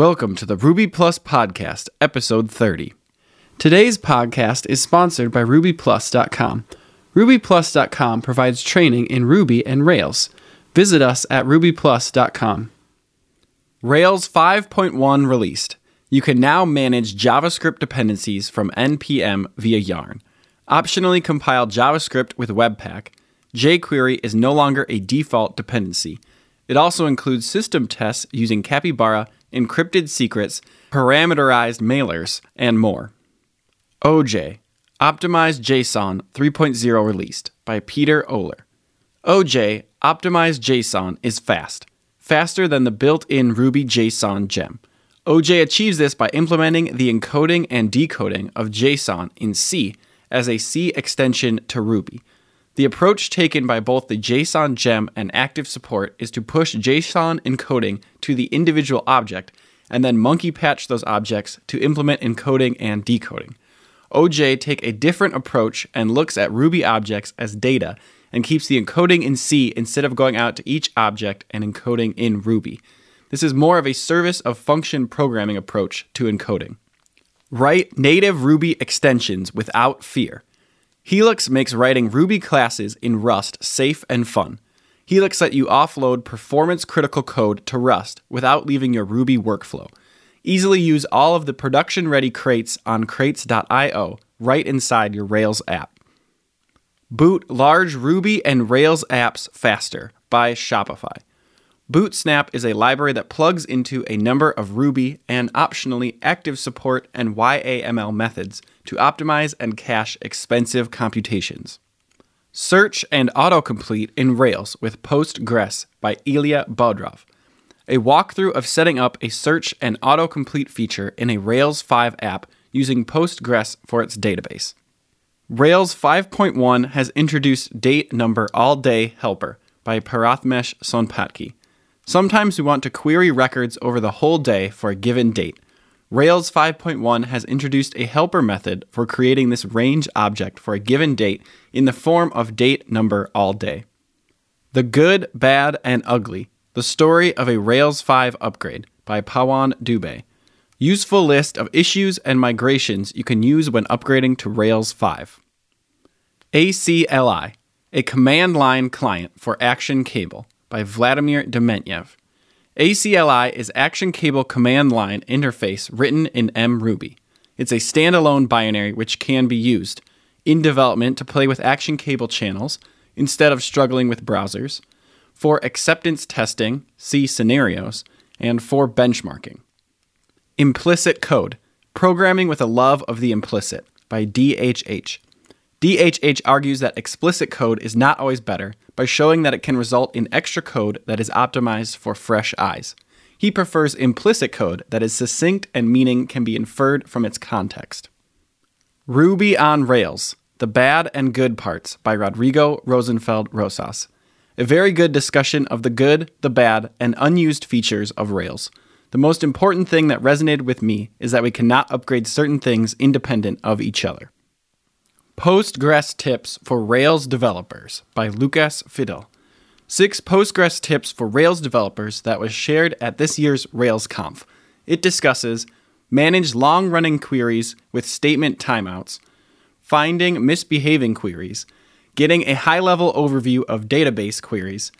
Welcome to the Ruby Plus Podcast, episode 30. Today's podcast is sponsored by RubyPlus.com. RubyPlus.com provides training in Ruby and Rails. Visit us at RubyPlus.com. Rails 5.1 released. You can now manage JavaScript dependencies from NPM via Yarn. Optionally compile JavaScript with Webpack. jQuery is no longer a default dependency. It also includes system tests using Capybara, encrypted secrets, parameterized mailers, and more. OJ, Optimized JSON 3.0 released by Peter Ohler. OJ, Optimized JSON is fast, faster than the built in Ruby JSON gem. OJ achieves this by implementing the encoding and decoding of JSON in C as a C extension to Ruby. The approach taken by both the JSON gem and active support is to push JSON encoding to the individual object and then monkey patch those objects to implement encoding and decoding. OJ take a different approach and looks at Ruby objects as data and keeps the encoding in C instead of going out to each object and encoding in Ruby. This is more of a service of function programming approach to encoding. Write native Ruby extensions without fear. Helix makes writing Ruby classes in Rust safe and fun. Helix let you offload performance critical code to Rust without leaving your Ruby workflow. Easily use all of the production ready crates on crates.io right inside your Rails app. Boot large Ruby and Rails apps faster by Shopify. Bootsnap is a library that plugs into a number of Ruby and optionally active support and YAML methods to optimize and cache expensive computations. Search and autocomplete in Rails with Postgres by Ilya Bodrov. A walkthrough of setting up a search and autocomplete feature in a Rails 5 app using Postgres for its database. Rails 5.1 has introduced Date Number All Day Helper by Prathamesh Sonpatki. Sometimes we want to query records over the whole day for a given date. Rails 5.1 has introduced a helper method for creating this range object for a given date in the form of date number all day. The Good, Bad, and Ugly The Story of a Rails 5 Upgrade by Pawan Dubey. Useful list of issues and migrations you can use when upgrading to Rails 5. ACLI, a command line client for Action Cable by Vladimir Dementyev. ACLI is Action Cable Command Line Interface written in mRuby. It's a standalone binary which can be used in development to play with Action Cable channels instead of struggling with browsers, for acceptance testing, see scenarios, and for benchmarking. Implicit Code Programming with a Love of the Implicit by DHH. DHH argues that explicit code is not always better by showing that it can result in extra code that is optimized for fresh eyes. He prefers implicit code that is succinct and meaning can be inferred from its context. Ruby on Rails The Bad and Good Parts by Rodrigo Rosenfeld Rosas. A very good discussion of the good, the bad, and unused features of Rails. The most important thing that resonated with me is that we cannot upgrade certain things independent of each other. Postgres Tips for Rails Developers by Lukas Fittl. Six Postgres tips for Rails developers that was shared at this year's RailsConf. It discusses manage long running queries with statement timeouts, finding misbehaving queries, getting a high level overview of database queries,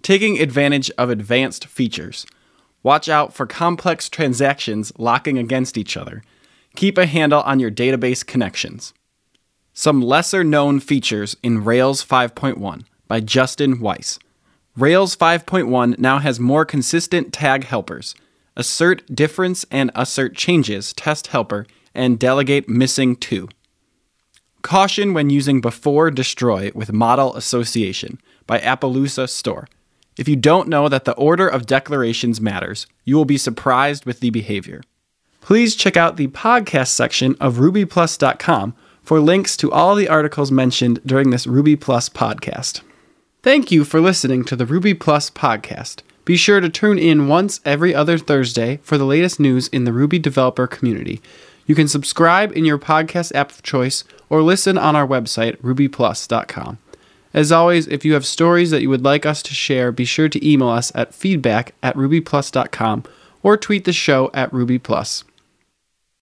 taking advantage of advanced features. Watch out for complex transactions locking against each other. Keep a handle on your database connections. Some lesser known features in Rails 5.1 by Justin Weiss. Rails 5.1 now has more consistent tag helpers, assert difference and assert changes test helper, and delegate missing to. Caution when using before destroy with model association by Appaloosa Store. If you don't know that the order of declarations matters, you will be surprised with the behavior. Please check out the podcast section of rubyplus.com for links to all the articles mentioned during this Ruby Plus podcast. Thank you for listening to the Ruby Plus podcast. Be sure to tune in once every other Thursday for the latest news in the Ruby developer community. You can subscribe in your podcast app of choice or listen on our website, rubyplus.com. As always, if you have stories that you would like us to share, be sure to email us at feedback at rubyplus.com or tweet the show at Ruby Plus.